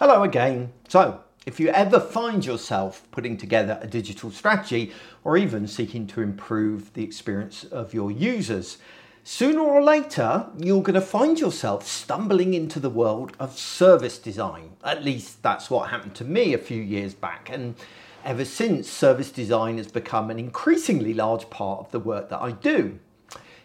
Hello again. So, if you ever find yourself putting together a digital strategy or even seeking to improve the experience of your users, sooner or later you're going to find yourself stumbling into the world of service design. At least that's what happened to me a few years back. And ever since, service design has become an increasingly large part of the work that I do.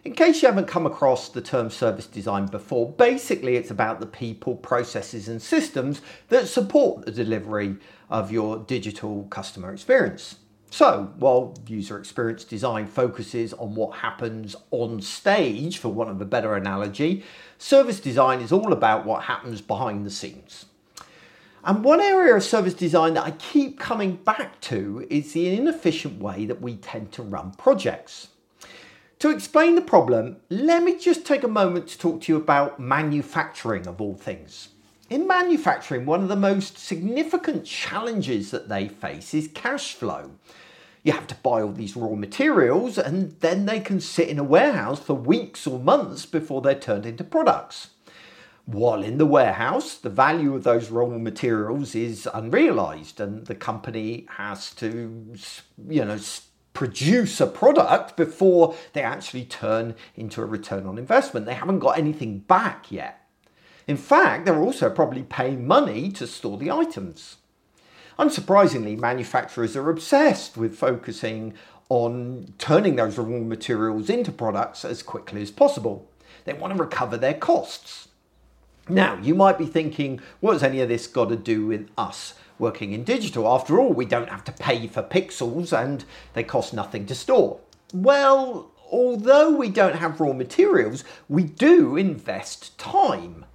In case you haven't come across the term service design before, basically it's about the people, processes, and systems that support the delivery of your digital customer experience. So, while user experience design focuses on what happens on stage, for want of a better analogy, service design is all about what happens behind the scenes. And one area of service design that I keep coming back to is the inefficient way that we tend to run projects. To explain the problem, let me just take a moment to talk to you about manufacturing of all things. In manufacturing, one of the most significant challenges that they face is cash flow. You have to buy all these raw materials and then they can sit in a warehouse for weeks or months before they're turned into products. While in the warehouse, the value of those raw materials is unrealized and the company has to, you know, produce a product before they actually turn into a return on investment. They haven't got anything back yet. In fact, they're also probably paying money to store the items. Unsurprisingly, manufacturers are obsessed with focusing on turning those raw materials into products as quickly as possible. They want to recover their costs. Now, you might be thinking, what has any of this got to do with us? Working in digital. After all, we don't have to pay for pixels and they cost nothing to store. Well, although we don't have raw materials, we do invest time.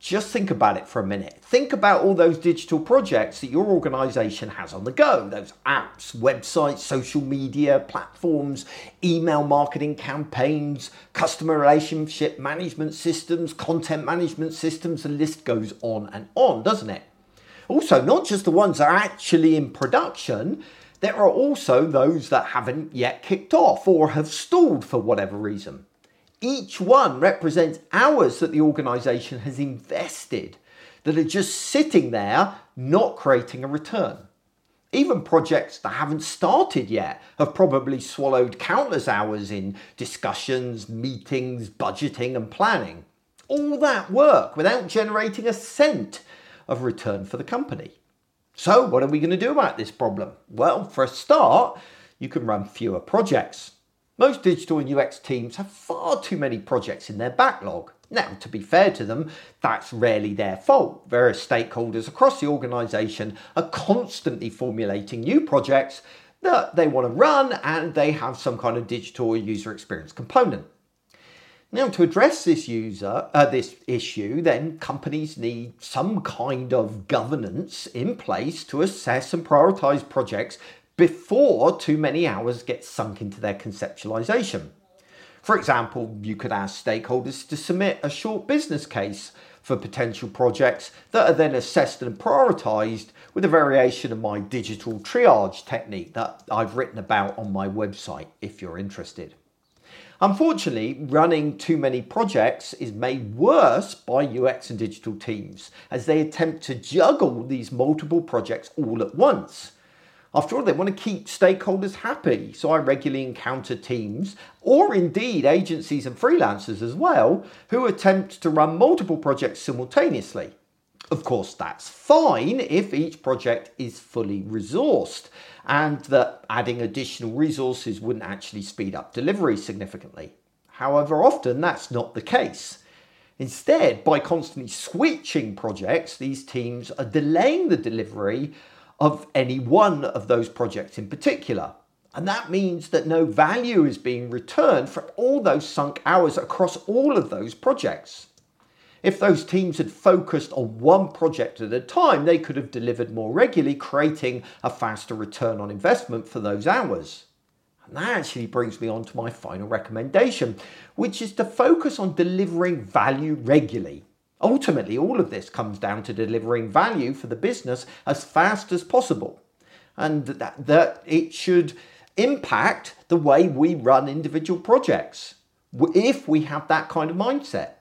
Just think about it for a minute. Think about all those digital projects that your organization has on the go those apps, websites, social media platforms, email marketing campaigns, customer relationship management systems, content management systems. The list goes on and on, doesn't it? Also, not just the ones that are actually in production, there are also those that haven't yet kicked off or have stalled for whatever reason. Each one represents hours that the organisation has invested that are just sitting there, not creating a return. Even projects that haven't started yet have probably swallowed countless hours in discussions, meetings, budgeting, and planning. All that work without generating a cent of return for the company. So, what are we going to do about this problem? Well, for a start, you can run fewer projects. Most digital and UX teams have far too many projects in their backlog. Now, to be fair to them, that's rarely their fault. Various stakeholders across the organisation are constantly formulating new projects that they want to run and they have some kind of digital or user experience component. Now, to address this user, uh, this issue, then companies need some kind of governance in place to assess and prioritize projects before too many hours get sunk into their conceptualization. For example, you could ask stakeholders to submit a short business case for potential projects that are then assessed and prioritized with a variation of my digital triage technique that I've written about on my website if you're interested. Unfortunately, running too many projects is made worse by UX and digital teams as they attempt to juggle these multiple projects all at once. After all, they want to keep stakeholders happy, so I regularly encounter teams, or indeed agencies and freelancers as well, who attempt to run multiple projects simultaneously. Of course, that's fine if each project is fully resourced and that adding additional resources wouldn't actually speed up delivery significantly. However, often that's not the case. Instead, by constantly switching projects, these teams are delaying the delivery of any one of those projects in particular. And that means that no value is being returned for all those sunk hours across all of those projects. If those teams had focused on one project at a time, they could have delivered more regularly, creating a faster return on investment for those hours. And that actually brings me on to my final recommendation, which is to focus on delivering value regularly. Ultimately, all of this comes down to delivering value for the business as fast as possible. And that, that it should impact the way we run individual projects if we have that kind of mindset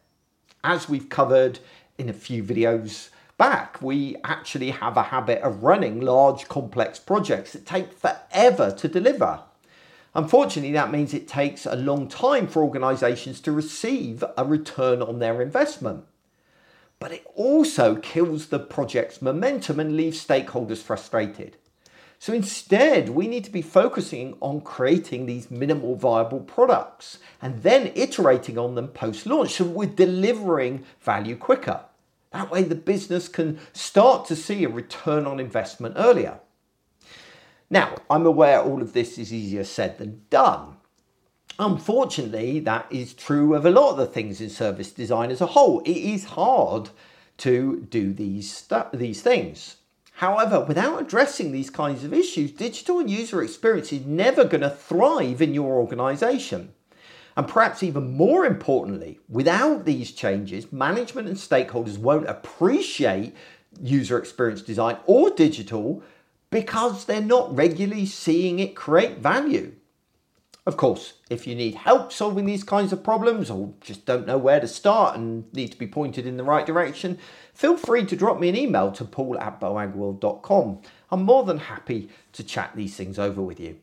as we've covered in a few videos back, we actually have a habit of running large, complex projects that take forever to deliver. Unfortunately, that means it takes a long time for organisations to receive a return on their investment. But it also kills the project's momentum and leaves stakeholders frustrated. So instead, we need to be focusing on creating these minimal viable products and then iterating on them post launch so we're delivering value quicker. That way, the business can start to see a return on investment earlier. Now, I'm aware all of this is easier said than done. Unfortunately, that is true of a lot of the things in service design as a whole. It is hard to do these, these things. However, without addressing these kinds of issues, digital and user experience is never going to thrive in your organization. And perhaps even more importantly, without these changes, management and stakeholders won't appreciate user experience design or digital because they're not regularly seeing it create value. Of course, if you need help solving these kinds of problems or just don't know where to start and need to be pointed in the right direction, feel free to drop me an email to paul at boagworld.com. I'm more than happy to chat these things over with you.